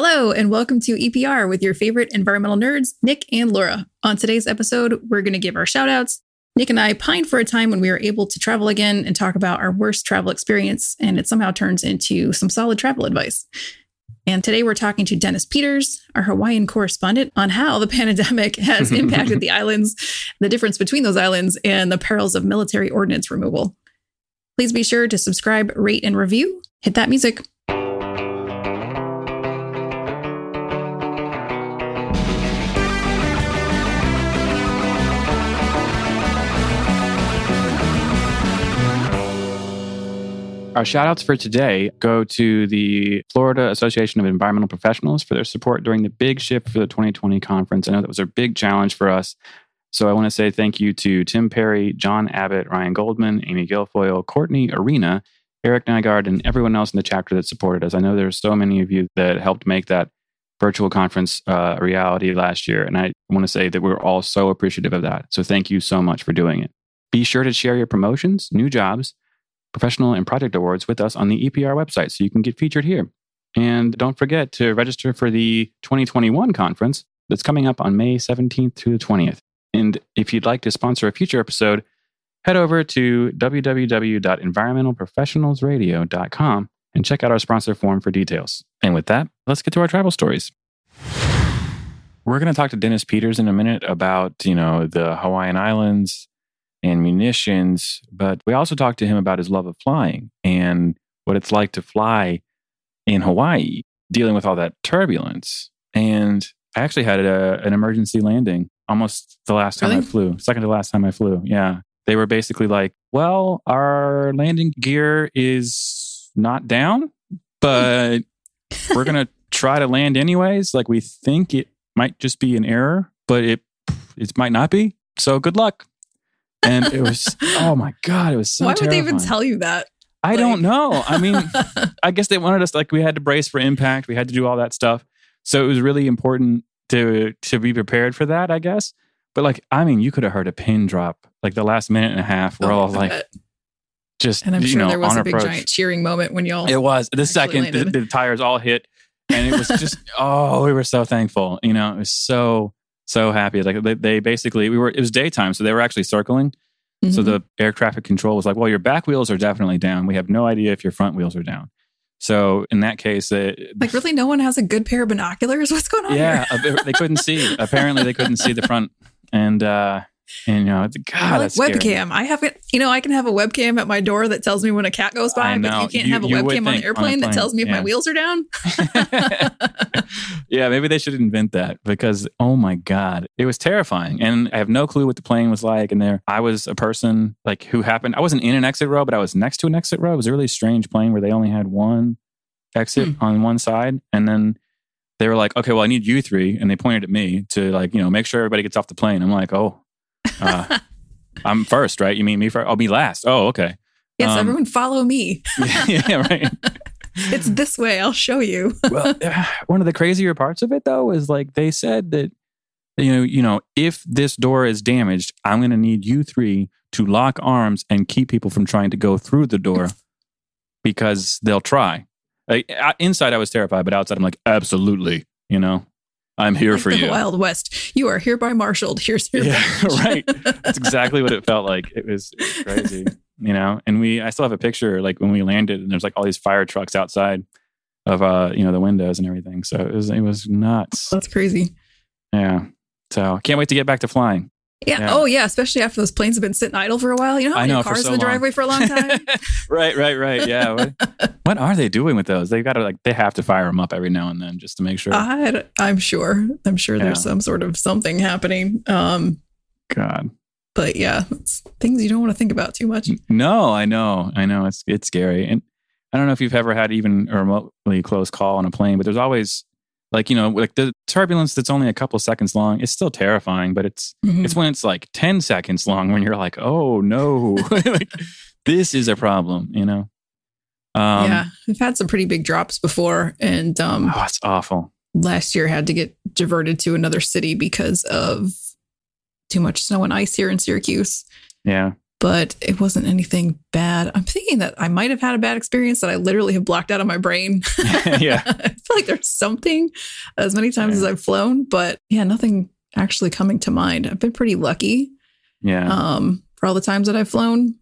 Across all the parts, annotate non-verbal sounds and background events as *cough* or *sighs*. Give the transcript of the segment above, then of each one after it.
Hello, and welcome to EPR with your favorite environmental nerds, Nick and Laura. On today's episode, we're going to give our shout outs. Nick and I pined for a time when we were able to travel again and talk about our worst travel experience, and it somehow turns into some solid travel advice. And today we're talking to Dennis Peters, our Hawaiian correspondent, on how the *laughs* pandemic has *laughs* impacted the islands, the difference between those islands, and the perils of military ordnance removal. Please be sure to subscribe, rate, and review. Hit that music. Our shout outs for today go to the Florida Association of Environmental Professionals for their support during the big shift for the 2020 conference. I know that was a big challenge for us. So I want to say thank you to Tim Perry, John Abbott, Ryan Goldman, Amy Guilfoyle, Courtney Arena, Eric Nygaard, and everyone else in the chapter that supported us. I know there's so many of you that helped make that virtual conference uh, a reality last year. And I want to say that we're all so appreciative of that. So thank you so much for doing it. Be sure to share your promotions, new jobs, professional and project awards with us on the EPR website so you can get featured here. And don't forget to register for the 2021 conference that's coming up on May 17th to the 20th. And if you'd like to sponsor a future episode, head over to www.environmentalprofessionalsradio.com and check out our sponsor form for details. And with that, let's get to our travel stories. We're going to talk to Dennis Peters in a minute about, you know, the Hawaiian Islands, and munitions. But we also talked to him about his love of flying and what it's like to fly in Hawaii, dealing with all that turbulence. And I actually had a, an emergency landing almost the last time Really? I flew, second to last time I flew. Yeah. They were basically like, well, our landing gear is not down, but *laughs* we're going to try to land anyways. Like we think it might just be an error, but it it might not be. So good luck. And it was oh my god, it was so Why would they even tell you that? I like- don't know. I mean, *laughs* I guess they wanted us like we had to brace for impact. We had to do all that stuff. So it was really important to to be prepared for that, I guess. But like, I mean, you could have heard a pin drop like the last minute and a half. We're Oh, all like, just and I'm you sure know, there was a big approach. giant cheering moment when y'all. It was the second the, the tires all hit, and it was just *laughs* oh, we were so thankful. You know, it was so so happy. Like they, they basically we were it was daytime, so they were actually circling. So Mhm. the air traffic control was like, well, your back wheels are definitely down. We have no idea if your front wheels are down. So in that case, uh, like really, no one has a good pair of binoculars. *laughs* What's going on? yeah, they couldn't see. *laughs* Apparently, they couldn't see the front, and uh, and you know, it's, God, Or like that's scary. webcam. I have it. You know, I can have a webcam at my door that tells me when a cat goes by, but you can't You- have a webcam on the on airplane that tells me if my wheels are down. *laughs* *laughs* yeah, maybe they should invent that because oh my god, it was terrifying, and I have no clue what the plane was like. And there, I was a person like who happened. I wasn't in an exit row, but I was next to an exit row. It was a really strange plane where they only had one exit Hmm. on one side, and then they were like, "Okay, well, I need you three," and they pointed at me to like you know make sure everybody gets off the plane. I'm like, "Oh, uh, I'm first, right? You mean me first? I'll be last. Oh, okay." yes, Um, everyone follow me. *laughs* *laughs* yeah, right. It's this way. I'll show you. *laughs* well, one of the crazier parts of it though is like they said that you know, you know, if this door is damaged, I'm going to need you three to lock arms and keep people from trying to go through the door because they'll try. Like, uh, inside, I was terrified, but outside, I'm like, absolutely. You know, I'm here like for the you. Wild West. You are hereby marshaled. Here's your Yeah, *laughs* right. That's exactly what it felt like. It was, it was *laughs* crazy, you know. And we, I still have a picture like when we landed, and there's like all these fire trucks outside of, uh, you know, the windows and everything. So it was, it was nuts. That's crazy. Yeah. So can't wait to get back to flying. Yeah. Yeah. Oh, yeah. Especially after those planes have been sitting idle for a while. You know how many know, cars so in the long. driveway for a long *laughs* time? right, right, right. Yeah. What, *laughs* what are they doing with those? They've got to like they have to fire them up every now and then just to make sure. I, I'm sure. I'm sure there's some sort of something happening. Um, God. but yeah, it's things you don't want to think about too much. No, I know. I know. It's it's scary. And I don't know if you've ever had even a remotely close call on a plane, but there's always like, you know, like the turbulence that's only a couple seconds long, it's still terrifying, but it's Mhm. it's when it's like 10 seconds long when you're like, oh no, *laughs* like this is a problem, you know? Um, yeah, we've had some pretty big drops before, and um, Oh, it's awful. last year had to get diverted to another city because of too much snow and ice here in Syracuse. Yeah. But it wasn't anything bad. I'm thinking that I might have had a bad experience that I literally have blocked out of my brain. *laughs* *laughs* yeah. I feel like there's something as many times yeah. as I've flown, but yeah, nothing actually coming to mind. I've been pretty lucky. Yeah. Um, for all the times that I've flown.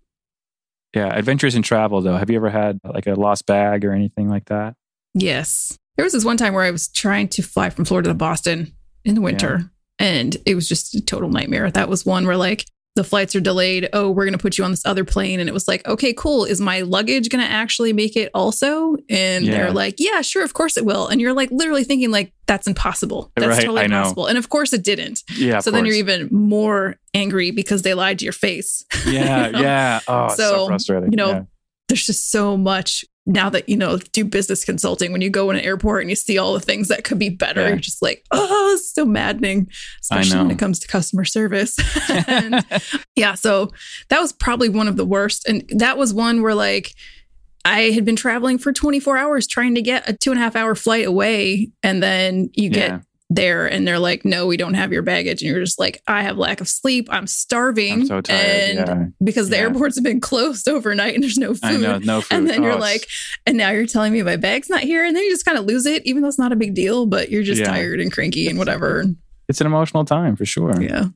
Yeah. Adventures in travel though. Have you ever had like a lost bag or anything like that? Yes. There was this one time where I was trying to fly from Florida to Boston in the winter. Yeah. And it was just a total nightmare. That was one where like the flights are delayed. Oh, we're going to put you on this other plane. And it was like, okay, cool. Is my luggage going to actually make it also? And yeah. they're like, yeah, sure. Of course it will. And you're like literally thinking like, that's impossible. That's right, totally impossible. And of course it didn't. Yeah. So then you're even more angry because they lied to your face. Yeah. *laughs* yeah. Oh, so, so frustrating. You know, yeah. there's just so much now that you know do business consulting when you go in an airport and you see all the things that could be better yeah. you're just like oh it's so maddening especially when it comes to customer service *laughs* and, yeah so that was probably one of the worst and that was one where like I had been traveling for 24 hours trying to get a two and a half hour flight away. And then you get yeah there and they're like, no, we don't have your baggage. And you're just like, I have lack of sleep. I'm starving. I'm so tired. And yeah. because the yeah. airports have been closed *laughs* overnight and there's no food. Know, no food. And then oh, you're like, and now you're telling me my bag's not here. And then you just kind of lose it, even though it's not a big deal, but you're just yeah. tired and cranky and whatever. It's an emotional time for sure. Yeah.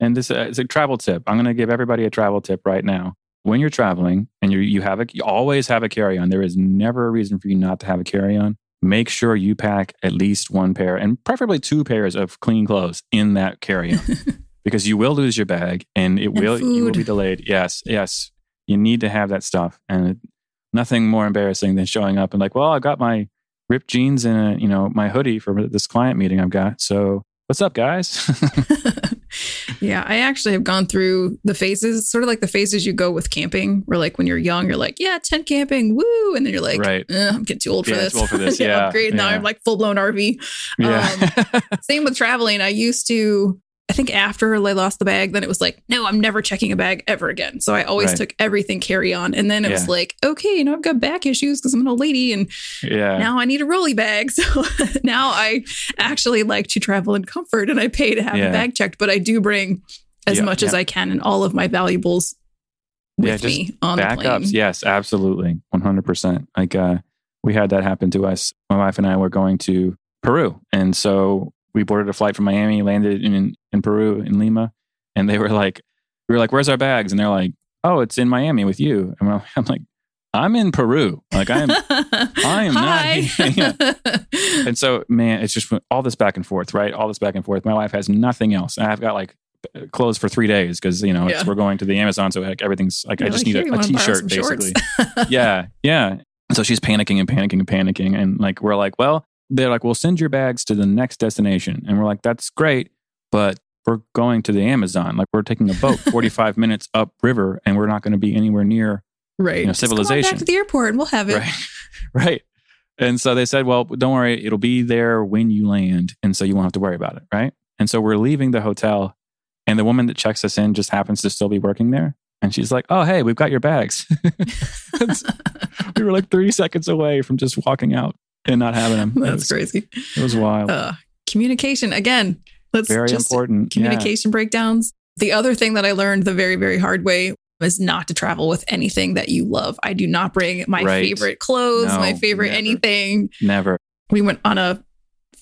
And this uh, is a travel tip. I'm going to give everybody a travel tip right now. When you're traveling and you you have a you always have a carry on. There is never a reason for you not to have a carry on make sure you pack at least one pair and preferably two pairs of clean clothes in that carry-on *laughs* because you will lose your bag and it and will food. you will be delayed. Yes, yes. You need to have that stuff and nothing more embarrassing than showing up and like, well, I got my ripped jeans and you know my hoodie for this client meeting I've got. So what's up, guys? *laughs* *laughs* yeah, I actually have gone through the phases, sort of like the phases you go with camping, where like when you're young, you're like, yeah, tent camping, woo. And then you're like, right. Eh, I'm getting too old for yeah, this. Old for this. *laughs* yeah. upgrade. Now I'm like full blown RV. Yeah. Um, same with traveling. I used to I think after I lost the bag, then it was like, no, I'm never checking a bag ever again. So I always right. took everything carry on. And then it yeah. was like, okay, you know, I've got back issues because I'm an old lady and yeah. now I need a rolly bag. *laughs* So now I actually like to travel in comfort and I pay to have yeah. a bag checked, but I do bring as yeah, much as I can and all of my valuables with me on backups. the plane. Yes, absolutely. 100%. Like, uh, we had that happen to us. My wife and I were going to Peru. And so we boarded a flight from Miami, landed in, in Peru, in Lima. And they were like, we were like, where's our bags? And they're like, oh, it's in Miami with you. And *laughs* I'm like, I'm in Peru. Like I'm, *laughs* I am not. *laughs* yeah. And so, man, it's just all this back and forth, right? All this back and forth. My wife has nothing else. I've got like clothes for three days because you know yeah. we're going to the Amazon, so like everything's like You're I just like, need a a t-shirt basically. yeah, yeah. So she's panicking and panicking and panicking, and like we're like, well, they're like, we'll send your bags to the next destination. And we're like, that's great, but we're going to the Amazon. Like we're taking a boat *laughs* 45 minutes up river and we're not going to be anywhere near right. You know, civilization. back to the airport and we'll have it. Right. *laughs* right. And so they said, well, don't worry, it'll be there when you land. And so you won't have to worry about it. Right. And so we're leaving the hotel and the woman that checks us in just happens to still be working there. And she's like, oh, hey, we've got your bags. *laughs* we were like 30 seconds away from just walking out and not having them. *laughs* That's was, crazy. It was wild. Uh, communication again. Let's very just important. Communication yeah. breakdowns. The other thing that I learned the very very hard way is not to travel with anything that you love. I do not bring my right. favorite clothes, no, my favorite never. anything. Never. We went on a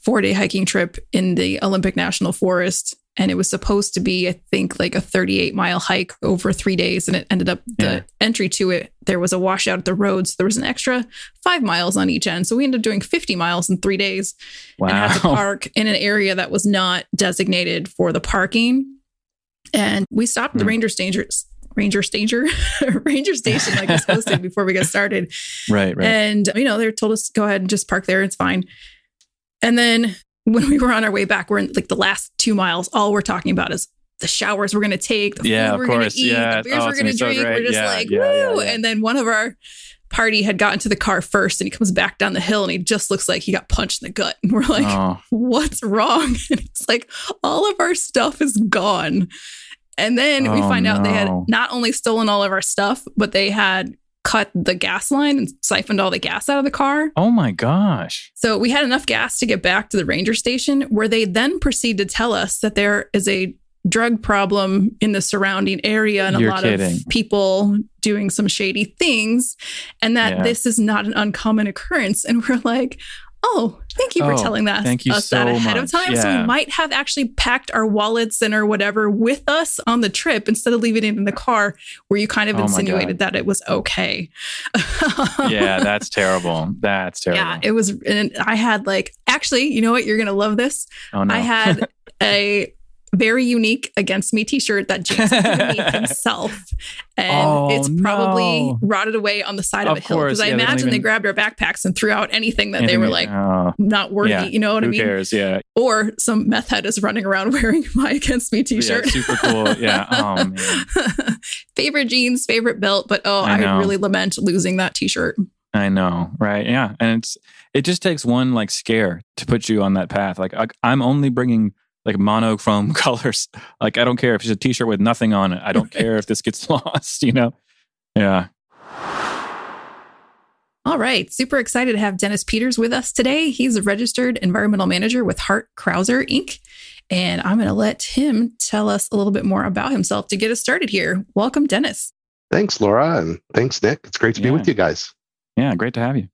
four day hiking trip in the Olympic National Forest and it was supposed to be i think like a 38 mile hike over three days and it ended up the yeah. entry to it there was a washout at the roads so there was an extra five miles on each end so we ended up doing 50 miles in three days wow. and had to *laughs* park in an area that was not designated for the parking and we stopped the mm. ranger station ranger *laughs* ranger station like we're supposed to *laughs* before we got started right right and you know they told us go ahead and just park there it's fine and then when we were on our way back, we're in like the last two miles. All we're talking about is the showers we're going to take, the yeah, food we're going to eat, yeah. the beers oh, we're going to drink. So we're just yeah, like, woo. And then one of our party had gotten to the car first and he comes back down the hill and he just looks like he got punched in the gut. And we're like, oh. what's wrong? *laughs* And it's like, all of our stuff is gone. And then oh, we find no. out they had not only stolen all of our stuff, but they had cut the gas line and siphoned all the gas out of the car. Oh my gosh. So we had enough gas to get back to the ranger station where they then proceed to tell us that there is a drug problem in the surrounding area and You're a lot kidding. of people doing some shady things and that Yeah. this is not an uncommon occurrence and we're like oh thank you for Oh, telling that thank you us that ahead much. of time so we might have actually packed our wallets and or whatever with us on the trip instead of leaving it in the car where you kind of Oh insinuated that it was okay *laughs* yeah, that's terrible. That's terrible. yeah it was and i had like actually you know what you're gonna love this oh no. I had *laughs* a very unique against me t-shirt that James *laughs* me himself. And Oh, it's probably no. rotted away on the side of, Of a hill. Because I yeah, they don't imagine they even- grabbed our backpacks and threw out anything that they were like oh, not worthy. yeah. You know what I mean? cares? Yeah. Or some meth head is running around *laughs* wearing my against me t-shirt. super cool. Yeah. *laughs* Oh man. favorite jeans, favorite belt, but oh, I I, really lament losing that t-shirt. I know, right? Yeah, and it's it just takes one like scare to put you on that path. Like I, I'm only bringing like monochrome *laughs* colors. Like I don't care if it's a T-shirt with nothing on it. I don't care if *laughs* this gets *laughs* lost. You know? Yeah. All right. Super excited to have Dennis Peters with us today. He's a registered environmental manager with Hart Crowser Inc. And I'm going to let him tell us a little bit more about himself to get us started here. Welcome, Dennis. Thanks, Laura, and thanks, Nick. It's great to be with you guys. Yeah. Great to have you.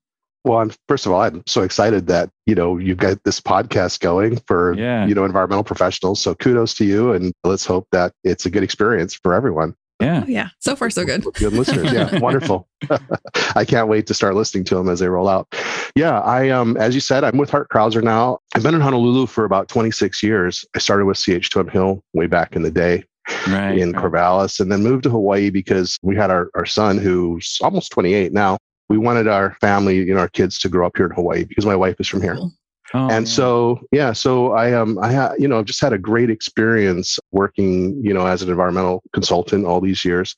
Well, I'm first of all, I'm so excited that you know you've got this podcast going for Yeah. you know environmental professionals. So kudos to you, and let's hope that it's a good experience for everyone. Yeah. Oh, yeah. So far, so good. Good listeners, yeah, *laughs* wonderful. *laughs* I can't wait to start listening to them as they roll out. Yeah, I um, as you said, I'm with Hart Crowser now. I've been in Honolulu for about 26 years. I started with CH2M Hill way back in the day. Right. in right. Corvallis and then moved to Hawaii because we had our, our son who's almost 28 now. We wanted our family, you know, our kids to grow up here in Hawaii because my wife is from here. Oh, and yeah. so, yeah, so I, um, I had, you know, I've just had a great experience working, you know, as an environmental consultant all these years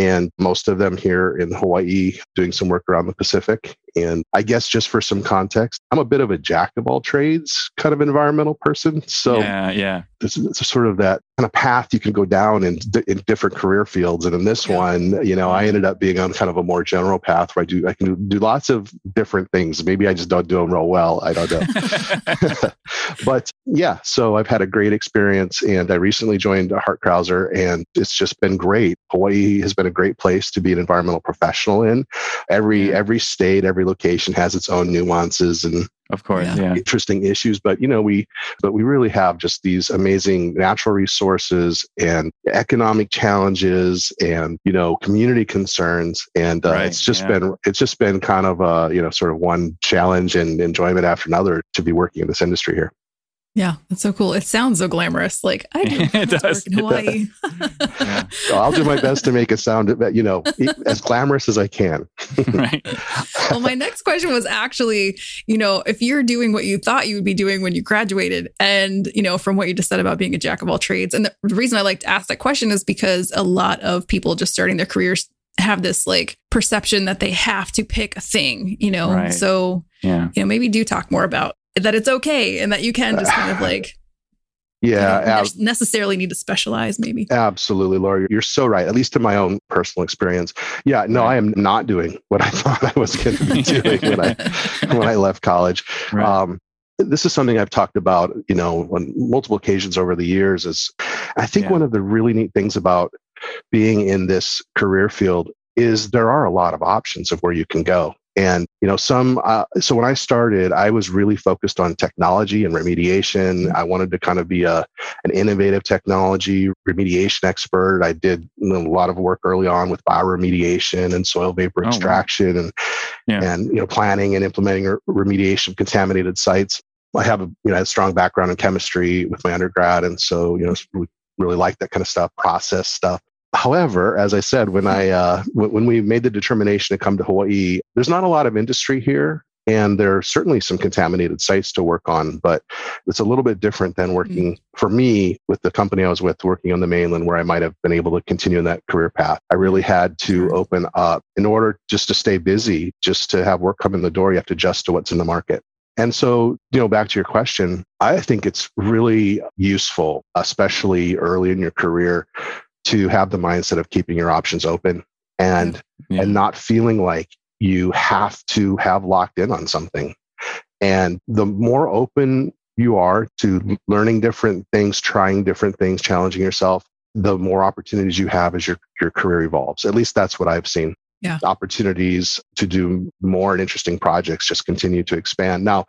and most of them here in Hawaii doing some work around the Pacific. And I guess just for some context, I'm a bit of a jack of all trades kind of environmental person. So yeah. Yeah. there's, there's sort of that kind of path you can go down in, in different career fields. And in this Yeah. one, you know, I ended up being on kind of a more general path where I do I can do, do lots of different things. Maybe I just don't do them real well. I don't know. *laughs* *laughs* but yeah, so I've had a great experience, and I recently joined Hart Crowser, and it's just been great. Hawaii has been a great place to be an environmental professional in. Every Yeah. every state, every location has its own nuances and of course. Yeah. Yeah. interesting issues but you know we but we really have just these amazing natural resources and economic challenges and you know community concerns and uh, Right, it's just yeah. been it's just been kind of a you know sort of one challenge and enjoyment after another to be working in this industry here Yeah. That's so cool. It sounds so glamorous. Like, I do *laughs* It lots does. work in Hawaii. *laughs* Yeah. so i'll do my *laughs* best to make it sound you know as glamorous as i can right. well, my next question was actually, you know, if you're doing what you thought you would be doing when you graduated, and, you know, from what you just said about being a jack of all trades. And the reason I like to ask that question is because a lot of people just starting their careers have this like perception that they have to pick a thing, you know? Right. So, Yeah. you know, maybe do talk more about that it's okay and that you can just kind of like, *sighs* yeah ab- necessarily need to specialize, maybe. Absolutely, Laura. You're so right. At least in my own personal experience. Yeah, no, Right. I am not doing what I *laughs* thought I was going to be doing when I *laughs* when I left college. Right. Um, this is something I've talked about, you know, on multiple occasions over the years. Is I think Yeah. one of the really neat things about being in this career field is there are a lot of options of where you can go. And you know, some. Uh, so when I started, I was really focused on technology and remediation. I wanted to kind of be a an innovative technology remediation expert. I did a lot of work early on with bioremediation and soil vapor Oh, wow. extraction and Yeah. and you know planning and implementing remediation of contaminated sites. I have a you know a strong background in chemistry with my undergrad, and so you know really like that kind of stuff, process stuff. However, as I said, when I uh, w- when we made the determination to come to Hawaii, there's not a lot of industry here, and there are certainly some contaminated sites to work on, but it's a little bit different than working for me with the company I was with, working on the mainland, where I might have been able to continue in that career path. I really had to open up in order just to stay busy, just to have work come in the door. You have to adjust to what's in the market. And so, you know, back to your question, I think it's really useful, especially early in your career, to have the mindset of keeping your options open and Yeah. and not feeling like you have to have locked in on something. And the more open you are to learning different things, trying different things, challenging yourself, the more opportunities you have as your, your career evolves. At least that's what I've seen. Yeah. Opportunities to do more and interesting projects just continue to expand. Now,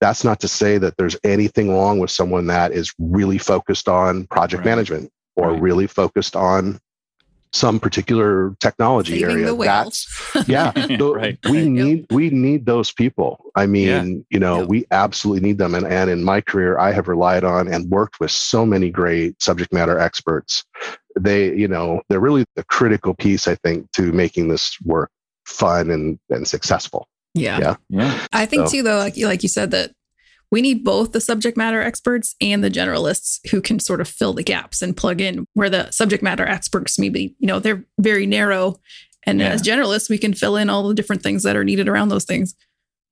that's not to say that there's anything wrong with someone that is really focused on project Right. management or Right. really focused on some particular technology Saving area. the whales. *laughs* yeah, *laughs* tho- Right, we right. need we need those people. I mean, you know, Yep. we absolutely need them. And and in my career, I have relied on and worked with so many great subject matter experts. They, you know, they're really the critical piece, I think, to making this work fun and and successful. Yeah. Yeah. Yeah. I think So- too, though, like you, like you said, that we need both the subject matter experts and the generalists who can sort of fill the gaps and plug in where the subject matter experts maybe, you know, they're very narrow. And Yeah. as generalists, we can fill in all the different things that are needed around those things.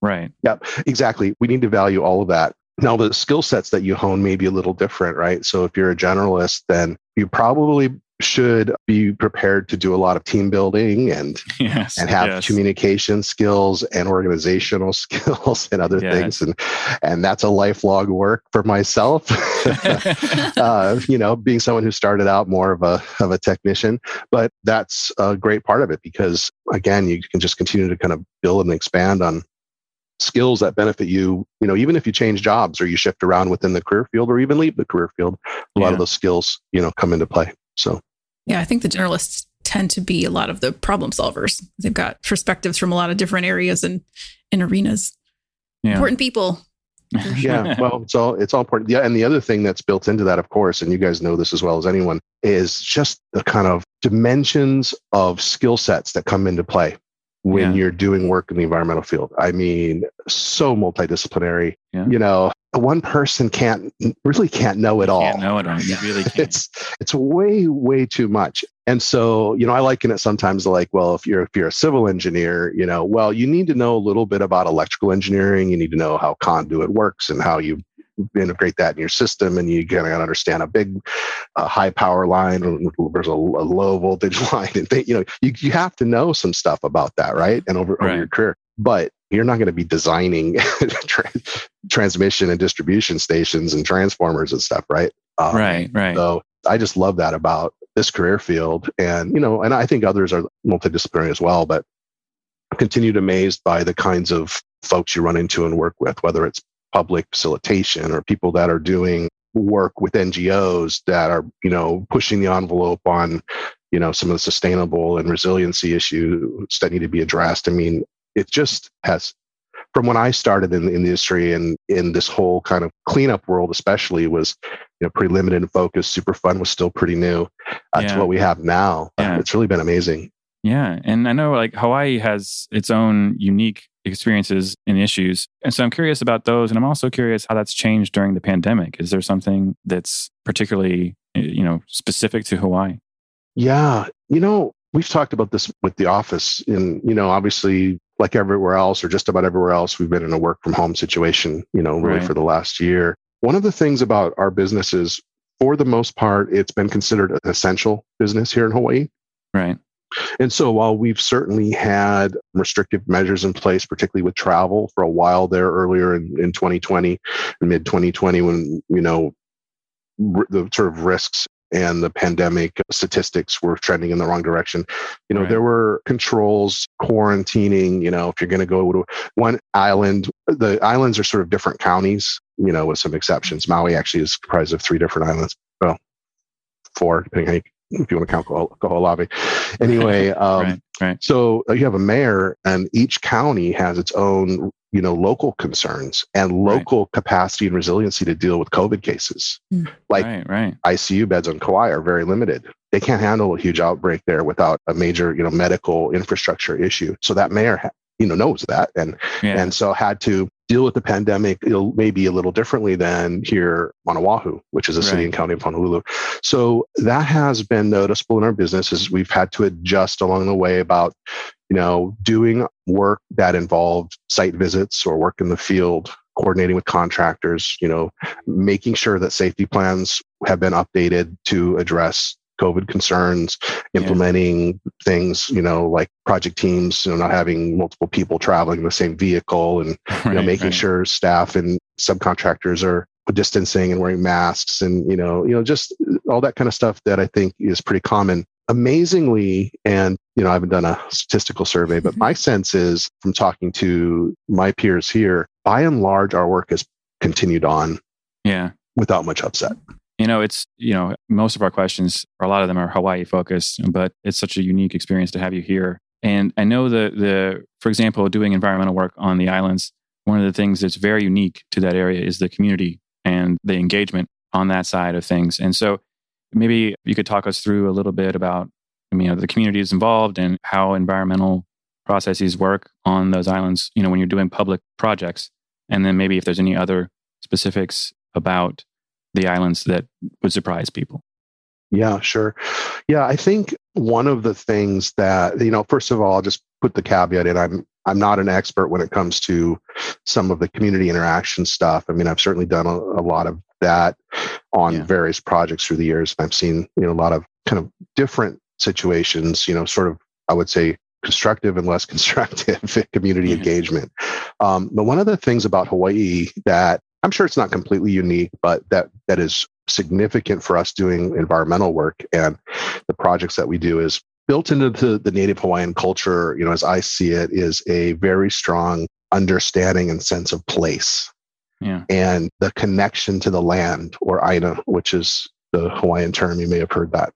Right. Yep. Exactly. We need to value all of that. Now, the skill sets that you hone may be a little different, right? So, if you're a generalist, then you probably should be prepared to do a lot of team building and *laughs* Yes. and have yes. communication skills and organizational *laughs* skills and other Yes. things and and that's a lifelong work for myself *laughs* uh, you know being someone who started out more of a of a technician but that's a great part of it because again you can just continue to kind of build and expand on skills that benefit you you know even if you change jobs or you shift around within the career field or even leave the career field a lot of those skills you know come into play so Yeah, I think the generalists tend to be a lot of the problem solvers. They've got perspectives from a lot of different areas and, and arenas. Yeah. Important people. *laughs* yeah well it's all it's all important yeah and the other thing that's built into that of course and you guys know this as well as anyone is just the kind of dimensions of skill sets that come into play when Yeah. you're doing work in the environmental field i mean so multidisciplinary Yeah. you know one person can't really can't know it all Can't know it all. You really *laughs* can't. it's it's way way too much. And so you know i liken it sometimes like well if you're if you're a civil engineer you know well you need to know a little bit about electrical engineering. You need to know how conduit works and how you integrate that in your system. And you gotta understand a big uh, high power line there's a, a low voltage *laughs* line and th- you know you, you have to know some stuff about that right? And over, over your career. But you're not going to be designing *laughs* transmission and distribution stations and transformers and stuff right Um, right. Right. so I just love that about this career field. And, you know, and I think others are multidisciplinary as well, but I'm continued amazed by the kinds of folks you run into and work with, whether it's public facilitation or people that are doing work with NGOs that are, you know, pushing the envelope on, you know, some of the sustainable and resiliency issues that need to be addressed. I mean, it just has from when I started in, in the industry and in this whole kind of cleanup world, especially was, you know, pretty limited and focused. Superfund was still pretty new uh, Yeah. to what we have now. Uh, Yeah. it's really been amazing. Yeah. And I know like Hawaii has its own unique experiences and issues. And so I'm curious about those. And I'm also curious how that's changed during the pandemic. Is there something that's particularly, you know, specific to Hawaii? Yeah. You know, we've talked about this with the office and, you know, obviously like everywhere else or just about everywhere else, we've been in a work from home situation, you know, really Right. for the last year. One of the things about our business is for the most part, it's been considered an essential business here in Hawaii. Right. And so while we've certainly had restrictive measures in place, particularly with travel for a while there earlier in, in 2020, mid 2020, when, you know, r- the sort of risks and the pandemic statistics were trending in the wrong direction. You know, Right. there were controls, quarantining, you know, if you're going to go to one island, the islands are sort of different counties, you know, with some exceptions. Maui actually is comprised of three different islands. Well, four, depending how you, if you want to count Koh- Kahoolawe. Anyway, *laughs* um, right. Right. so uh, you have a mayor, and each county has its own, you know, local concerns and Right. local capacity and resiliency to deal with COVID cases. Mm. Like right. Right. ICU beds on Kauai are very limited. They can't handle a huge outbreak there without a major, you know, medical infrastructure issue. So that mayor, ha- you know, knows that, and Yeah. and so had to deal with the pandemic maybe a little differently than here on Oahu, which is a city and county of Honolulu. So that has been noticeable in our business as we've had to adjust along the way about, you know, doing work that involved site visits or work in the field, coordinating with contractors, you know, making sure that safety plans have been updated to address COVID concerns, Yeah. implementing things, you know, like project teams, you know, not having multiple people traveling in the same vehicle and *laughs* you know, making right. sure staff and subcontractors are distancing and wearing masks and you know you know just all that kind of stuff that i think is pretty common amazingly and you know i haven't done a statistical survey but my mm-hmm. sense is from talking to my peers here by and large our work has continued on yeah. without much upset. You know it's you know most of our questions or a lot of them are hawaii focused but it's such a unique experience to have you here. And i know that the for example doing environmental work on the islands one of the things that's very unique to that area is the community and the engagement on that side of things. And so maybe you could talk us through a little bit about you know the communities involved and how environmental processes work on those islands, you know, when you're doing public projects. And then maybe if there's any other specifics about the islands that would surprise people. Yeah, sure. Yeah, I think one of the things that, you know, first of all, I'll just put the caveat in. I'm I'm not an expert when it comes to some of the community interaction stuff. I mean, I've certainly done a, a lot of that on yeah. various projects through the years. I've seen, you know, a lot of kind of different situations, you know, sort of, I would say, constructive and less *laughs* constructive *laughs* community mm-hmm. engagement. Um, but one of the things about Hawaii that I'm sure it's not completely unique, but that that is significant for us doing environmental work and the projects that we do is built into the, the native Hawaiian culture, you know, as I see it, is a very strong understanding and sense of place. Yeah. And the connection to the land or Aina, which is the Hawaiian term. You may have heard that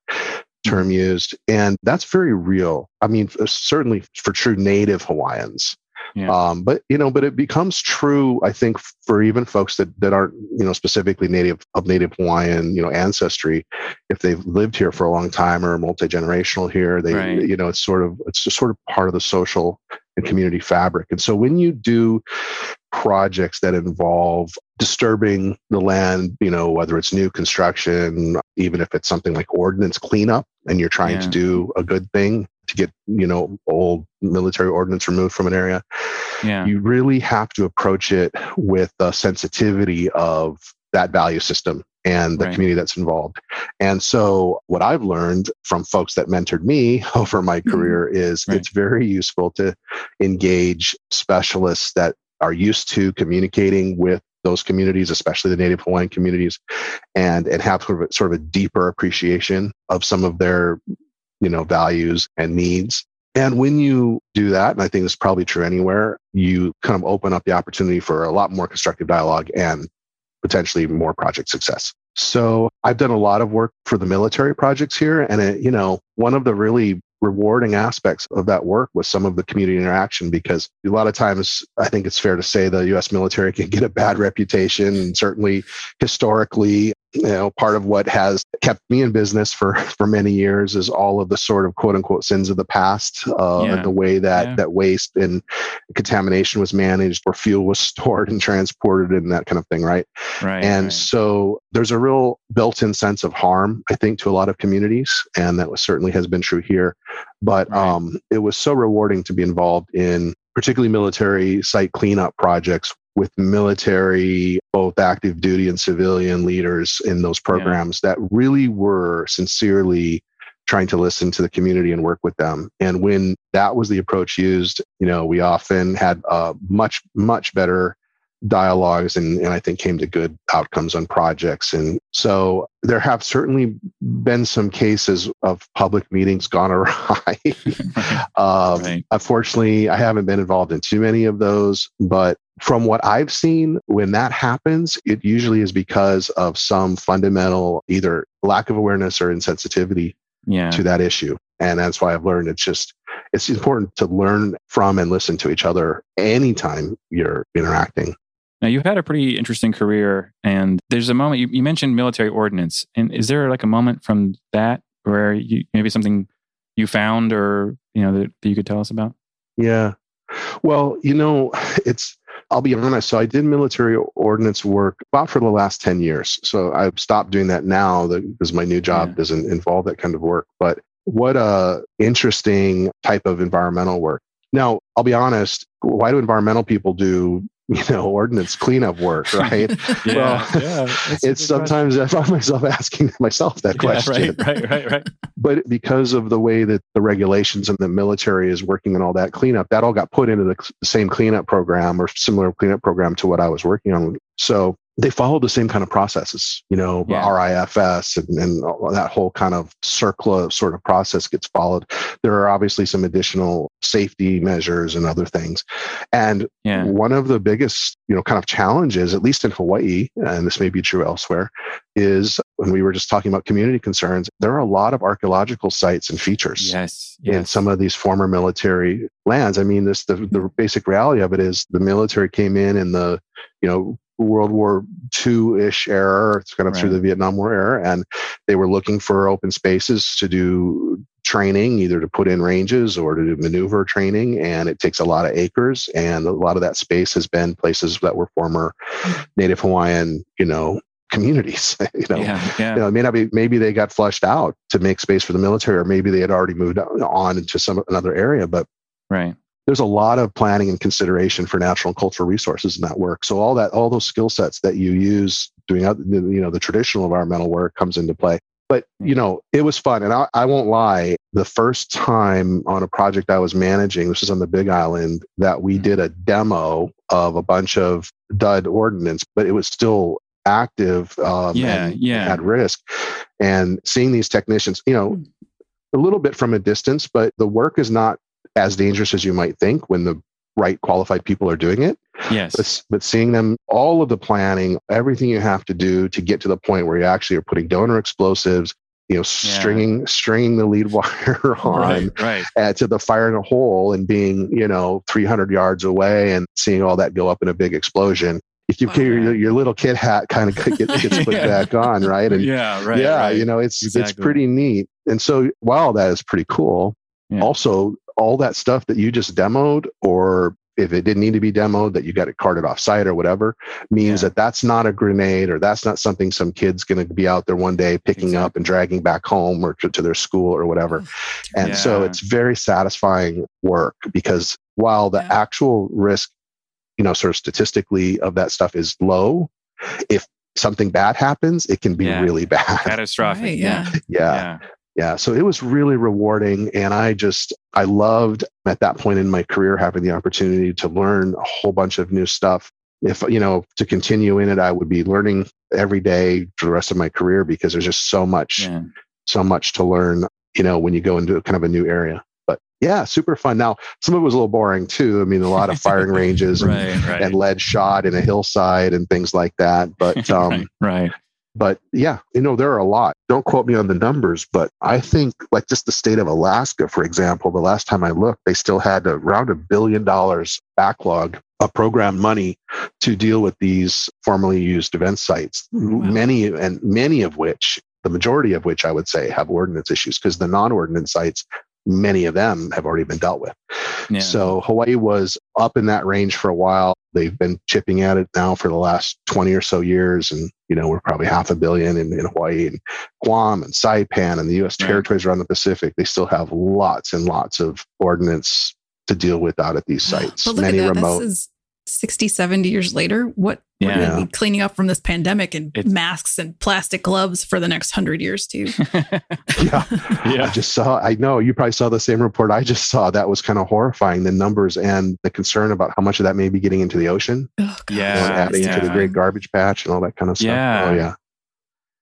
term mm-hmm. used. And that's very real. I mean, certainly for true native Hawaiians. Yeah. Um, but you know, but it becomes true, I think, for even folks that that aren't you know specifically native of native Hawaiian you know ancestry, if they've lived here for a long time or multi generational here, they right. you know it's sort of it's just sort of part of the social and community fabric. And so when you do projects that involve disturbing the land, you know, whether it's new construction, even if it's something like ordnance cleanup, and you're trying yeah. to do a good thing, to get you know old military ordnance removed from an area yeah. you really have to approach it with the sensitivity of that value system and the right. community that's involved. And so, what I've learned from folks that mentored me *laughs* over my mm-hmm. career is right. it's very useful to engage specialists that are used to communicating with those communities, especially the Native Hawaiian communities, and and have sort of a, sort of a deeper appreciation of some of their you know, values and needs. And when you do that, and I think this is probably true anywhere, you kind of open up the opportunity for a lot more constructive dialogue and potentially more project success. So I've done a lot of work for the military projects here. And, it, you know, one of the really rewarding aspects of that work was some of the community interaction because a lot of times I think it's fair to say the US military can get a bad reputation and certainly historically you know part of what has kept me in business for *laughs* for many years is all of the sort of quote unquote sins of the past uh, yeah. and the way that yeah. that waste and contamination was managed or fuel was *laughs* stored and transported and that kind of thing right right and right. so there's a real built-in sense of harm i think to a lot of communities and that was certainly has been true here but right. um, it was so rewarding to be involved in particularly military site cleanup projects with military, both active duty and civilian leaders in those programs yeah. that really were sincerely trying to listen to the community and work with them. And when that was the approach used, you know, we often had a much, much better dialogues and, and I think came to good outcomes on projects. And so there have certainly been some cases of public meetings gone awry. *laughs* um, right. Unfortunately, I haven't been involved in too many of those, but from what I've seen, when that happens, it usually is because of some fundamental either lack of awareness or insensitivity yeah. to that issue. And that's why I've learned it's just it's important to learn from and listen to each other anytime you're interacting. Now you've had a pretty interesting career, and there's a moment you, you mentioned military ordnance, and is there like a moment from that where you maybe something you found or you know that, that you could tell us about? Yeah, well, you know, it's I'll be honest. So I did military ordnance work about for the last 10 years. So I've stopped doing that now because my new job yeah. doesn't involve that kind of work. But what a interesting type of environmental work. Now, I'll be honest, why do environmental people do *laughs* you know ordinance cleanup work *laughs* right? Yeah, well yeah, *laughs* it's sometimes question. i find myself asking myself that yeah, question. right right right. Right but because of the way that the regulations and the military is working and all that cleanup that all got put into the same cleanup program or similar cleanup program to what i was working on. So they follow the same kind of processes, you know, Yeah. RIFS and, and that whole kind of CERCLA sort of process gets followed. There are obviously some additional safety measures and other things. And Yeah. one of the biggest, you know, kind of challenges, at least in Hawaii, and this may be true elsewhere, is when we were just talking about community concerns, there are a lot of archaeological sites and features Yes. in some of these former military lands. I mean, this the, the basic reality of it is the military came in in the, you know, World War II ish era, it's kind of through the Vietnam War era, and they were looking for open spaces to do training, either to put in ranges or to do maneuver training. And it takes a lot of acres, and a lot of that space has been places that were former Native Hawaiian, you know, communities. *laughs* you know, yeah. Yeah. you know, it may not be. Maybe they got flushed out to make space for the military, or maybe they had already moved on into some another area. But Right. There's a lot of planning and consideration for natural and cultural resources in that work. So all that, all those skill sets that you use doing, other- you know, the traditional environmental work comes into play. But you know, it was fun, and I, I won't lie. The first time on a project I was managing, this is on the Big Island, that we Mhm. did a demo of a bunch of dud ordnance, but it was still active um, Yeah, and yeah. at risk. And seeing these technicians, you know, a little bit from a distance, but the work is not as dangerous as you might think when the right qualified people are doing it. Yes. But, but seeing them, all of the planning, everything you have to do to get to the point where you actually are putting donor explosives, you know, stringing stringing the lead wire *laughs* on Right. Right. uh, to the fire in a hole and being, you know, 300 yards away and seeing all that go up in a big explosion. If you Wow. your, your little kid hat kind of gets, gets *laughs* put Yeah. back on, right? And *laughs* yeah. Right. yeah, right. you know, it's it's pretty neat. And so while that is pretty cool, Yeah. also all that stuff that you just demoed or if it didn't need to be demoed that you got it carted off site or whatever means Yeah. that that's not a grenade or that's not something some kid's going to be out there one day picking up and dragging back home or to, to their school or whatever and so it's very satisfying work because while the Yeah. actual risk you know sort of statistically of that stuff is low if something bad happens it can be Yeah. really *laughs* bad Catastrophic. Right, yeah. yeah Yeah. so it was really rewarding and i just i loved at that point in my career having the opportunity to learn a whole bunch of new stuff if you know to continue in it i would be learning every day for the rest of my career because there's just so much Yeah. so much to learn you know when you go into kind of a new area but yeah super fun now some of it was a little boring too i mean a lot of firing ranges *laughs* and, Right. Right. and lead shot in a hillside and things like that but *laughs* um right. Right. But yeah, you know, there are a lot. Don't quote me on the numbers, but I think like just the state of Alaska, for example, the last time I looked, they still had around a billion dollars backlog of program money to deal with these formerly used event sites. Many and many of which, the majority of which I would say have ordinance issues because the non-ordinance sites, many of them have already been dealt with. Yeah. So Hawaii was up in that range for a while. They've been chipping at it now for the last 20 or so years. And, you know, we're probably half a billion in, in Hawaii and Guam and Saipan and the US Right. territories around the Pacific. They still have lots and lots of ordinance to deal with out at these *gasps* sites. Many remote. This is 60, 70 years later. What we're Yeah. going to be cleaning up from this pandemic and It's- masks and plastic gloves for the next hundred years, too. *laughs* yeah. *laughs* yeah. I just saw, I know you probably saw the same report I just saw. That was kind of horrifying the numbers and the concern about how much of that may be getting into the ocean Oh, Yeah. and adding to the great garbage patch and all that kind of stuff. Yeah. Oh, yeah.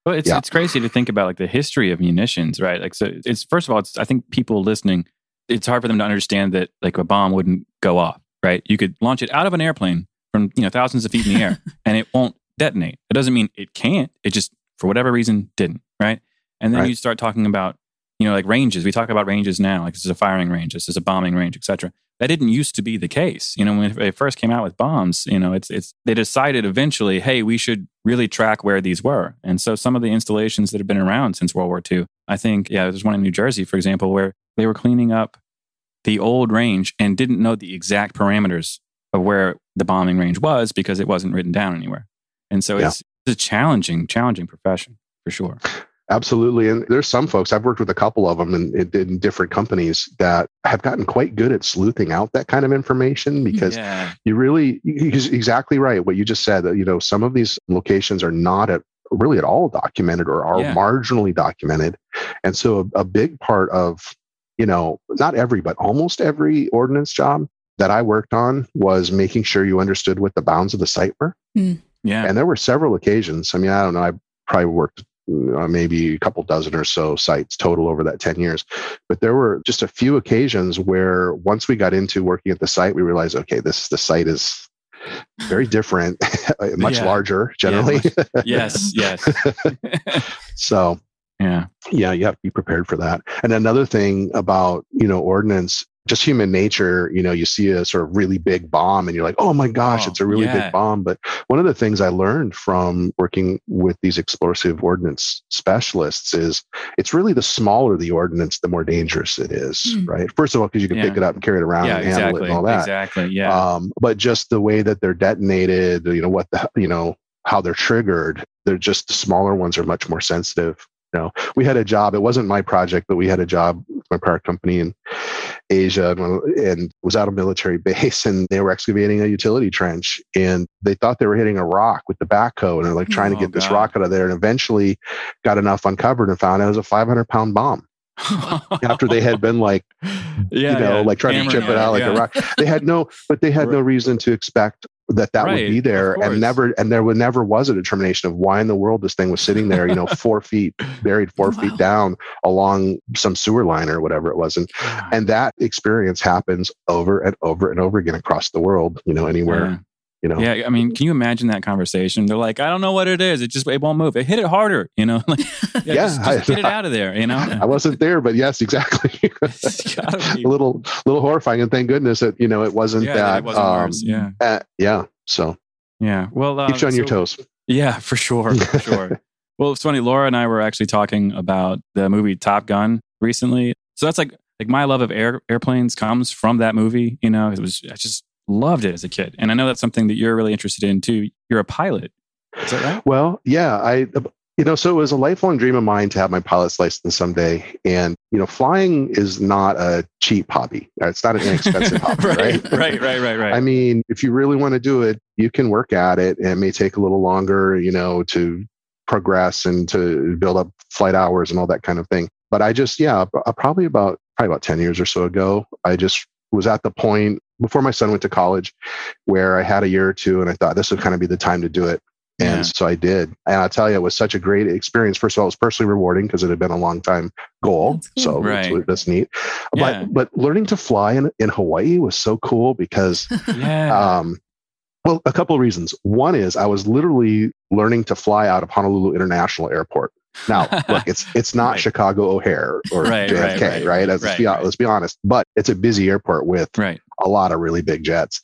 Well, it's Yeah. it's crazy to think about like the history of munitions, right? Like, so it's first of all, it's I think people listening, it's hard for them to understand that like a bomb wouldn't go off, right? You could launch it out of an airplane from you know thousands of feet in the air, *laughs* and it won't detonate. It doesn't mean it can't. It just for whatever reason didn't, right? And then Right. you start talking about you know like ranges. We talk about ranges now, like this is a firing range, this is a bombing range, etc. That didn't used to be the case. You know, when they first came out with bombs, you know, it's it's they decided eventually, hey, we should really track where these were. And so some of the installations that have been around since World War II, I think, yeah, there's one in New Jersey, for example, where they were cleaning up the old range and didn't know the exact parameters of where the bombing range was because it wasn't written down anywhere. And so Yeah. it's, it's a challenging, challenging profession for sure. Absolutely. And there's some folks, I've worked with a couple of them in, in, in different companies that have gotten quite good at sleuthing out that kind of information because yeah, you really, exactly right. What you just said, you know, some of these locations are not at really at all documented or are Yeah. marginally documented. And so a, a big part of, you know, not every, but almost every ordinance job that I worked on was making sure you understood what the bounds of the site were. Yeah. And there were several occasions. I mean, I don't know. I probably worked uh, maybe a couple dozen or so sites total over that 10 years. But there were just a few occasions where once we got into working at the site, we realized, okay, this the site is very *laughs* different, *laughs* much Yeah. larger generally. *laughs* yes, yes. so yeah. yeah, you have to be prepared for that. And another thing about, you know, ordnance, just human nature, you know, you see a sort of really big bomb and you're like, oh my gosh, Oh, it's a really yeah. big bomb. But one of the things I learned from working with these explosive ordnance specialists is it's really the smaller the ordnance, the more dangerous it is, Hmm. right? First of all, because you can Yeah. pick it up and carry it around yeah, and handle it and all that. Exactly. Yeah. Um, but just the way that they're detonated, you know, what the, you know, how they're triggered, they're just the smaller ones are much more sensitive. Know, we had a job, it wasn't my project, but we had a job with my prior company in Asia and, and was out of military *laughs* base and they were excavating a utility trench and they thought they were hitting a rock with the backhoe and they're like trying to Oh, get this rock out of there and eventually got enough uncovered and found out it was a 500 pound bomb *laughs* after they had been like yeah, you know, yeah. like trying to chip it out like yeah. a rock. They had no, but they had *laughs* no reason to expect that that Right, would be there, and never, and there would never was a determination of why in the world this thing was sitting there, you know, *laughs* four feet buried, four Wow. feet down along some sewer line or whatever it was, and and that experience happens over and over and over again across the world. You know, anywhere, Yeah. You know. Yeah, I mean, can you imagine that conversation? They're like, I don't know what it is. It just it won't move. It hit it harder, you know. *laughs* Like, yeah, Yeah, just, just I- get it out of there, you know. *laughs* I wasn't there, but yes, exactly. *laughs* It's gotta be- a little, little horrifying, and thank goodness that you know it wasn't yeah, that. it wasn't um. Yeah, uh, yeah. So yeah. Well, uh, keeps you on your toes. Yeah, for sure, for sure. Well, it's funny. Laura and I were actually talking about the movie Top Gun recently. So that's like like my love of air, airplanes comes from that movie. You know, it was I just loved it as a kid, and I know that's something that you're really interested in too. You're a pilot, is that right? Well, yeah, I you know, so it was a lifelong dream of mine to have my pilot's license someday. And you know, flying is not a cheap hobby. It's not an inexpensive *laughs* hobby, right? right, right, right, right, right. I mean, if you really want to do it, you can work at it, and it may take a little longer, you know, to progress and to build up flight hours and all that kind of thing. But I just, yeah, probably about probably about ten years or so ago, I just was at the point before my son went to college where I had a year or two, and I thought this would kind of be the time to do it. And Yeah. so I did. And I'll tell you, it was such a great experience. First of all, it was personally rewarding because it had been a long time goal. That's cool. So Right. that's, that's neat. Yeah. But but learning to fly in, in Hawaii was so cool because *laughs* yeah, um, well, a couple of reasons. One is I was literally learning to fly out of Honolulu International Airport. Now, *laughs* look, it's it's not Right. Chicago O'Hare or Right, JFK, right, right? right, Let's, be, right. let's be honest, but it's a busy airport with right. A lot of really big jets,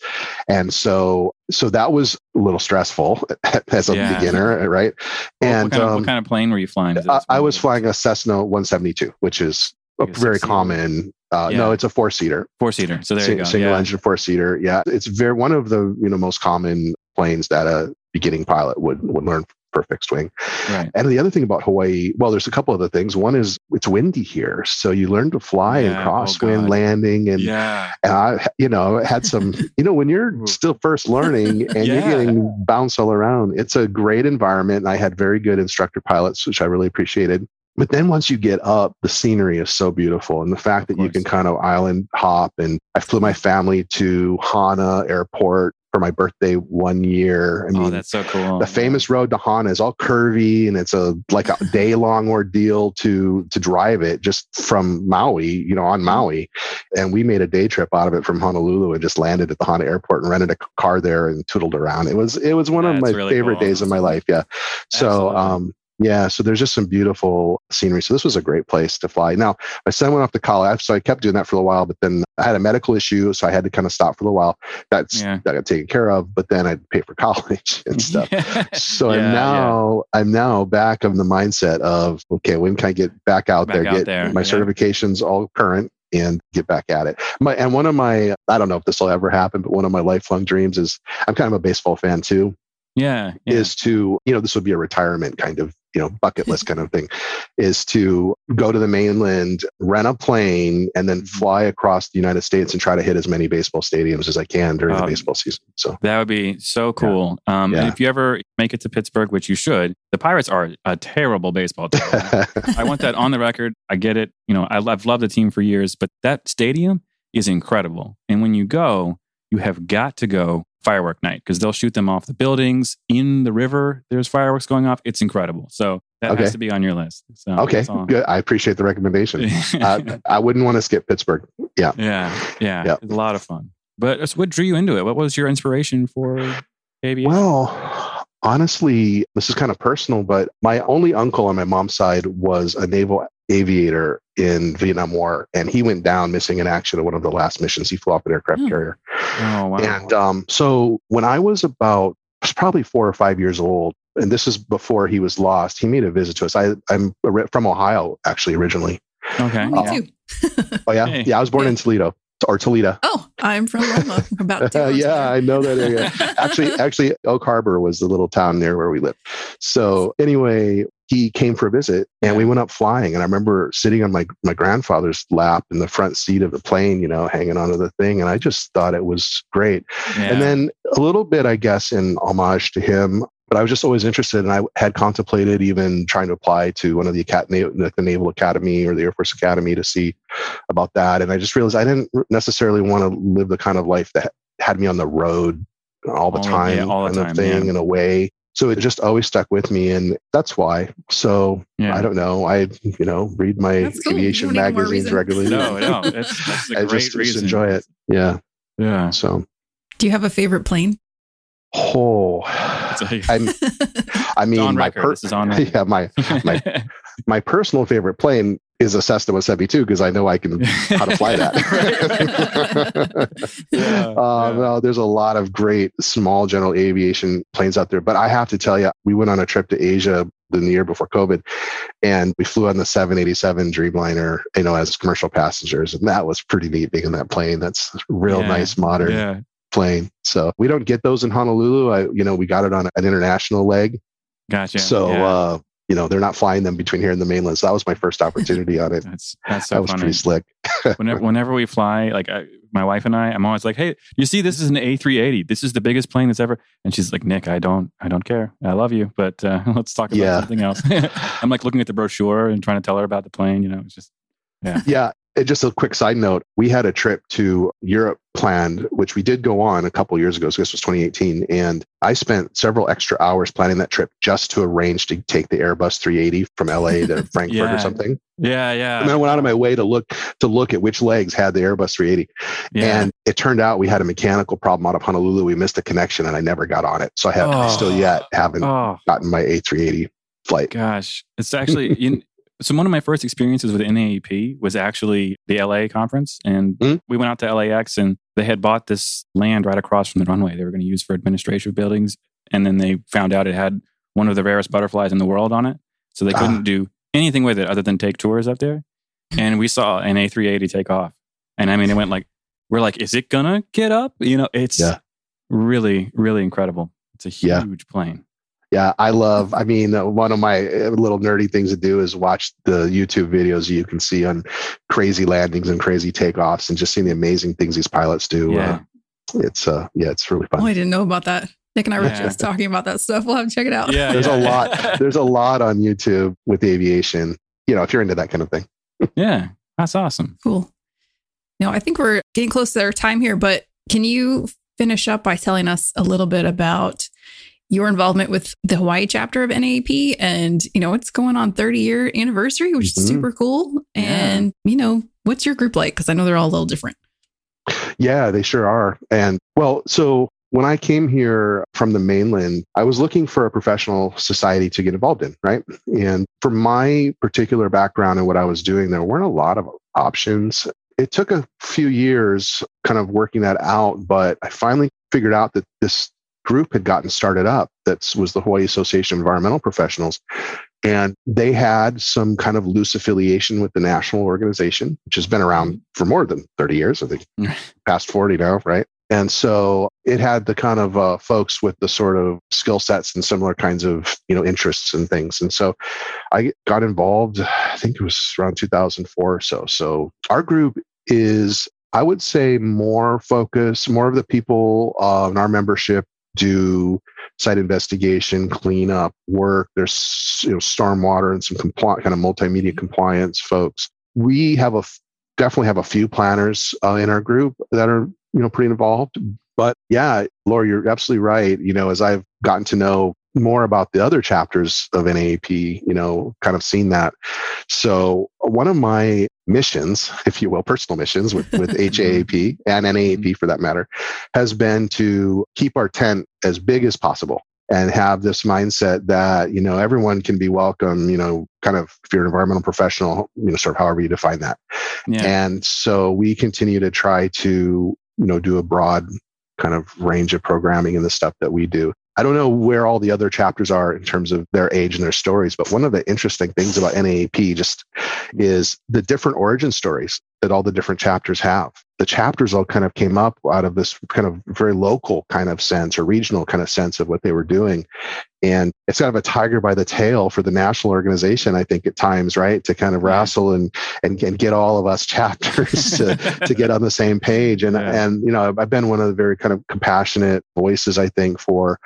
and so so that was a little stressful *laughs* as a Yeah. beginner, right? What- And what, kind of, um, what kind of plane were you flying? I, I, was flying a Cessna 172, which is a very common. Uh, Yeah. No, it's a four seater. four seater. So there Sing- you go. single yeah. engine four seater. Yeah, it's very one of the you know most common planes that a beginning pilot would would learn for fixed wing. Right. And the other thing about Hawaii, well, there's a couple other things. One is it's windy here, so you learn to fly and Yeah, oh crosswind God. landing and. Yeah. And I, you know, had some, *laughs* you know, when you're still first learning *laughs* and Yeah. you're getting bounced all around, it's a great environment. And I had very good instructor pilots, which I really appreciated. But then once you get up, the scenery is so beautiful. And the fact that you can kind of island hop. And I flew my family to Hana Airport for my birthday one year. I mean, oh, that's so cool. the famous road to Hana is all curvy and it's a like a *laughs* day long ordeal to to drive it just from Maui, you know, on Maui. And we made a day trip out of it from Honolulu and just landed at the Hana airport and rented a car there and tootled around. It was it was one of my really favorite cool. days of my life. Yeah. So Absolutely. um yeah, so there's just some beautiful scenery. So this was a great place to fly. Now, my son went off to college, so I kept doing that for a while, but then I had a medical issue, so I had to kind of stop for a while. That's Yeah. that got taken care of, but then I'd pay for *laughs* college and *laughs* stuff. So Yeah, I'm yeah. now I'm now back of the mindset of okay, when can I get back out Back there, out get there, my yeah. certifications all current and get back at it. My and one of my I don't know if this will ever happen, but one of my lifelong dreams is I'm kind of a baseball fan too, Yeah. yeah. is to, you know, this would be a retirement kind of, you know, bucket list *laughs* kind of thing, is to go to the mainland, rent a plane, and then Mm-hmm. fly across the United States and try to hit as many baseball stadiums as I can during the Oh, baseball season. So That would be so cool. Um, And if you ever make it to Pittsburgh, which you should, the Pirates are a terrible baseball team. *laughs* I want that on the record. I get it. You know, I, I've loved the team for years, but that stadium is incredible. And when you go, you have got to go firework night because they'll shoot them off the buildings in the river. There's fireworks going off. It's incredible. So that Okay. has to be on your list. So Okay, good. I appreciate the recommendation. *laughs* uh, I wouldn't want to skip Pittsburgh. Yeah. yeah, yeah, Yep. it's a lot of fun. But what drew you into it? What was your inspiration for aviation? Well, honestly, this is kind of personal, but my only uncle on my mom's side was a naval aviator in Vietnam War, and he went down missing in action at one of the last missions. He flew off an aircraft Hmm. carrier. oh wow, And um, so when I was about I was probably four or five years old, and this is before he was lost, he made a visit to us. I, I'm from Ohio, actually, originally. okay, Me Uh, too. *laughs* Oh, yeah. Hey. Yeah, I was born in Toledo or Toledo. Oh, I'm from Roma. *laughs* About two *laughs* Uh, yeah, away. I know that area. *laughs* actually, actually, Oak Harbor was the little town near where we lived. So anyway, he came for a visit, and we went up flying. And I remember sitting on my my grandfather's lap in the front seat of the plane, you know, hanging onto the thing, and I just thought it was great. Yeah. And then a little bit, I guess, in homage to him. But I was just always interested, and I had contemplated even trying to apply to one of the, acad- like the Naval Academy or the Air Force Academy to see about that. And I just realized I didn't necessarily want to live the kind of life that had me on the road all the All time, yeah, all the kind of time, thing yeah. in a way. So it just always stuck with me, and that's why. So yeah. I don't know. I you know read my cool. aviation You don't need more magazines regularly. no, no, that's, *laughs* that's a I great just, just enjoy it. Yeah. Yeah. So Do you have a favorite plane? Oh, like- *laughs* I'm. Mean, my record. This is on *laughs* record. yeah, my my- *laughs* my personal favorite plane is a Cessna 172 because I know I can how to fly that. Yeah, Uh, yeah. Well, there's a lot of great small general aviation planes out there, but I have to tell you, we went on a trip to Asia the year before COVID, and we flew on the 787 Dreamliner, you know, as commercial passengers, and that was pretty neat being in that plane. That's real Yeah, nice modern yeah. Plane. So we don't get those in Honolulu. I, you know, we got it on an international leg, Gotcha. so yeah. uh, you know they're not flying them between here and the mainland. So that was my first *laughs* opportunity on it. that's that's that so was funny. pretty slick. *laughs* whenever, whenever we fly, like I, my wife and I, I'm always like, "Hey, you see, this is an A380. This is the biggest plane that's ever." And she's like, "Nick, I don't, I don't care. I love you, but uh, *laughs* let's talk about Yeah. something else." I'm like looking at the brochure and trying to tell her about the plane. You know, it's just yeah. Yeah. And just a quick side note, we had a trip to Europe planned, which we did go on a couple years ago. So this was 2018. And I spent several extra hours planning that trip just to arrange to take the Airbus 380 from LA *laughs* to Frankfurt Yeah. or something. yeah, yeah. And I went out of my way to look to look at which legs had the Airbus 380. yeah. And it turned out we had a mechanical problem out of Honolulu. We missed a connection and I never got on it. So I have I still Oh. yet haven't oh gotten my A380 flight. gosh, it's actually in. So one of my first experiences with NAEP was actually the LA conference, and Hmm. we went out to LAX, and they had bought this land right across from the runway. They were going to use for administrative buildings, and then they found out it had one of the rarest butterflies in the world on it, so they couldn't Ah. do anything with it other than take tours up there. And we saw an A380 take off, and I mean, it went like we're like, is it gonna get up? You know, it's Yeah. really, really incredible. It's a Yeah. huge plane. Yeah, I love. I mean, uh, one of my uh, little nerdy things to do is watch the YouTube videos you can see on crazy landings and crazy takeoffs, and just seeing the amazing things these pilots do. Yeah. Uh, it's uh, yeah, it's really Oh, fun. I didn't know about that. Nick and I were Yeah. just talking about that stuff. We'll have to check it out. Yeah, There's yeah, a lot. *laughs* There's a lot on YouTube with aviation. You know, if you're into that kind of thing. Yeah, that's awesome. Cool. Now, I think we're getting close to our time here, but can you finish up by telling us a little bit about your involvement with the Hawaii chapter of NAP and, you know, it's going on 30 year anniversary, which Mhm. is super cool. Yeah. And, you know, what's your group like? Because I know they're all a little different. Yeah, they sure are. And well, so when I came here from the mainland, I was looking for a professional society to get involved in, right? And for my particular background and what I was doing, there weren't a lot of options. It took a few years kind of working that out, but I finally figured out that this group had gotten started up that was the Hawaii Association of Environmental Professionals. And they had some kind of loose affiliation with the national organization, which has been around for more than 30 years, I think past 40 now, right? And so it had the kind of uh, folks with the sort of skill sets and similar kinds of you know interests and things. And so I got involved. I think it was around 2004 or so. So our group is, I would say, more focused. More of the people uh, in our membership do site investigation, cleanup work. There's you know stormwater and some compli- kind of multimedia compliance folks. We have a f- definitely have a few planners uh, in our group that are you know pretty involved But yeah, Laura, you're absolutely right. You know, as I've gotten to know more about the other chapters of NAAP, you know, kind of seen that. So one of my missions, *laughs* if you will, personal missions with, with *laughs* mm-hmm. HAAP and NAAP mm-hmm. for that matter, has been to keep our tent as big as possible and have this mindset that, you know, everyone can be welcome, you know, kind of if you're an environmental professional, you know, sort of however you define that. Yeah. And so we continue to try to, you know, do a broad kind of range of programming and the stuff that we do. I don't know where all the other chapters are in terms of their age and their stories, but one of the interesting things about NAAP just is the different origin stories that all the different chapters have. The chapters all kind of came up out of this kind of very local kind of sense or regional kind of sense of what they were doing. And it's kind of a tiger by the tail for the national organization, I think, at times, right? To kind of wrestle and and, and get all of us *laughs* chapters to, to get on the same page. And yeah. and you know, I've been one of the very kind of compassionate voices, I think, for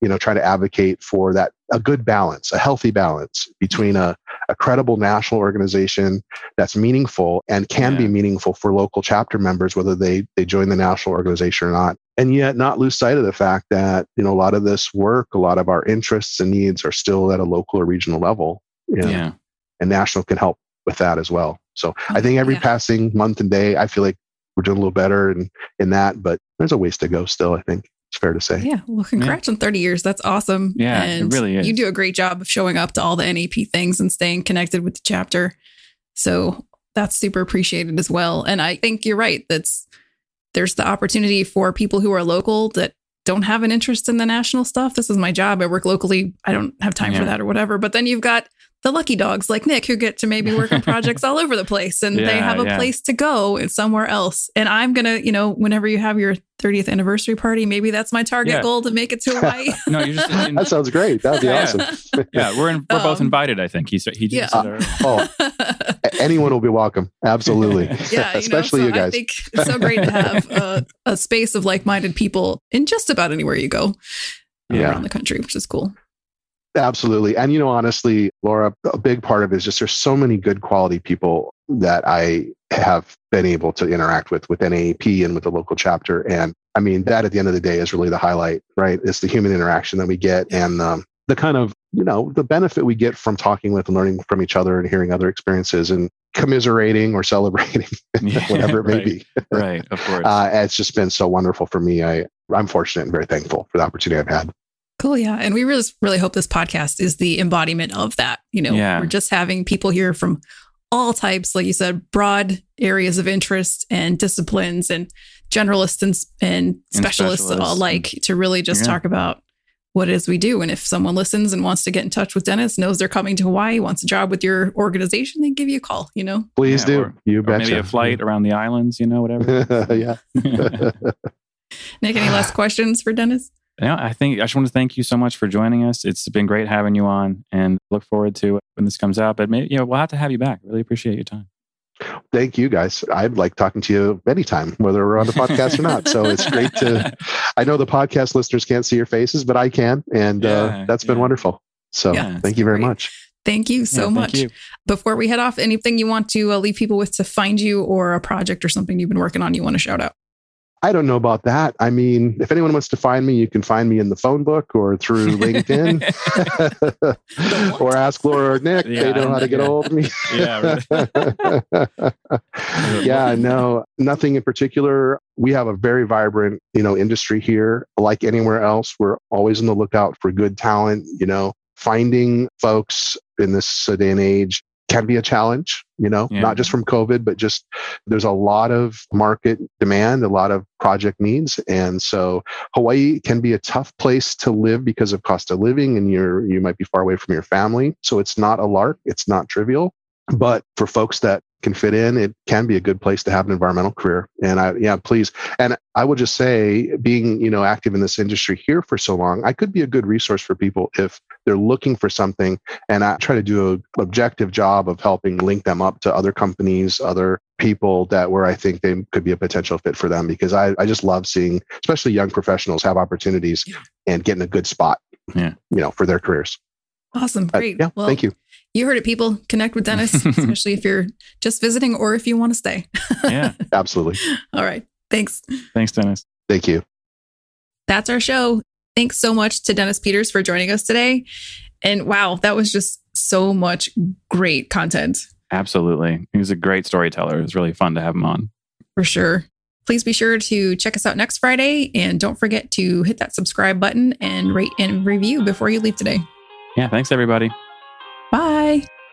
you know, try to advocate for that a good balance, a healthy balance between a, a credible national organization that's meaningful and can yeah. be meaningful for local chapter members, whether they they join the national organization or not. And yet not lose sight of the fact that, you know, a lot of this work, a lot of our interests and needs are still at a local or regional level. You know, yeah. And national can help with that as well. So I think every yeah. passing month and day, I feel like we're doing a little better in, in that, but there's a ways to go still, I think it's fair to say. Yeah. Well, congrats yeah. on 30 years. That's awesome. Yeah. And it really is. You do a great job of showing up to all the NAP things and staying connected with the chapter. So that's super appreciated as well. And I think you're right. That's there's the opportunity for people who are local that don't have an interest in the national stuff. This is my job. I work locally. I don't have time yeah. for that or whatever. But then you've got the lucky dogs like Nick who get to maybe work on projects *laughs* all over the place and yeah, they have a yeah. place to go somewhere else. And I'm going to, you know, whenever you have your 30th anniversary party, maybe that's my target yeah. goal to make it to *laughs* Hawaii. no, you're just in, *laughs* That sounds great. That'd be awesome. yeah, we're in, we're um, both invited, I think. He's he just yeah. Uh, oh, anyone will be welcome. Absolutely. yeah, especially you, know, so you guys. I think it's so great to have a, a space of like-minded people in just about anywhere you go yeah. around the country, which is cool. Absolutely. And, you know, honestly, Laura, a big part of it is just there's so many good quality people that I have been able to interact with with NAAP and with the local chapter. And I mean, that at the end of the day is really the highlight, right? It's the human interaction that we get and um, the kind of, you know, the benefit we get from talking with and learning from each other and hearing other experiences and commiserating or celebrating, *laughs* whatever it may right, be. right, of course. Uh, it's just been so wonderful for me. I, I'm fortunate and very thankful for the opportunity I've had. Cool. Yeah. And we really, really hope this podcast is the embodiment of that. You know, yeah. we're just having people here from all types, like you said, broad areas of interest and disciplines and generalists and, and specialists, and specialists alike to really just yeah. talk about what it is we do. And if someone listens and wants to get in touch with Dennis, knows they're coming to Hawaii, wants a job with your organization, they give you a call, you know? Please yeah, do. Or, you betcha. maybe a flight around the islands, you know, whatever. *laughs* yeah. *laughs* Nick, any last *laughs* questions for Dennis? Yeah, I think I just want to thank you so much for joining us. It's been great having you on and look forward to when this comes out. But maybe, you know, we'll have to have you back. Really appreciate your time. Thank you guys. I'd like talking to you anytime, whether we're on the podcast or not. So it's great to, *laughs* I know the podcast listeners can't see your faces, but I can. And uh, yeah, uh, that's yeah. been wonderful. So yeah, thank you very great. much. Thank you so much. You. Before we head off, anything you want to uh, leave people with to find you or a project or something you've been working on you want to shout out? I don't know about that. I mean, if anyone wants to find me, you can find me in the phone book or through *laughs* LinkedIn *laughs* or ask Laura or Nick. Yeah, they know how to get a hold of me. *laughs* yeah. yeah, no, nothing in particular. We have a very vibrant, you know, industry here. Like anywhere else, we're always on the lookout for good talent, you know, finding folks in this day and age can be a challenge, you know, yeah. not just from COVID, but just there's a lot of market demand, a lot of project needs. And so Hawaii can be a tough place to live because of cost of living and you're, you might be far away from your family. So it's not a lark. It's not trivial. But for folks that can fit in, it can be a good place to have an environmental career. And I, yeah, please. And I would just say, being you know active in this industry here for so long, I could be a good resource for people if they're looking for something. And I try to do an objective job of helping link them up to other companies, other people that where I think they could be a potential fit for them. Because I, I just love seeing, especially young professionals, have opportunities yeah. and get in a good spot. Yeah. you know, for their careers. Awesome. Great. Uh, yeah. Well, thank you. You heard it, people. Connect with Dennis, *laughs* especially if you're just visiting or if you want to stay. yeah. *laughs* Absolutely. All right. Thanks. Thanks, Dennis. Thank you. That's our show. Thanks so much to Dennis Peters for joining us today. And wow, that was just so much great content. Absolutely. He was a great storyteller. It was really fun to have him on. For sure. Please be sure to check us out next Friday and don't forget to hit that subscribe button and rate and review before you leave today. Yeah, thanks everybody. Bye.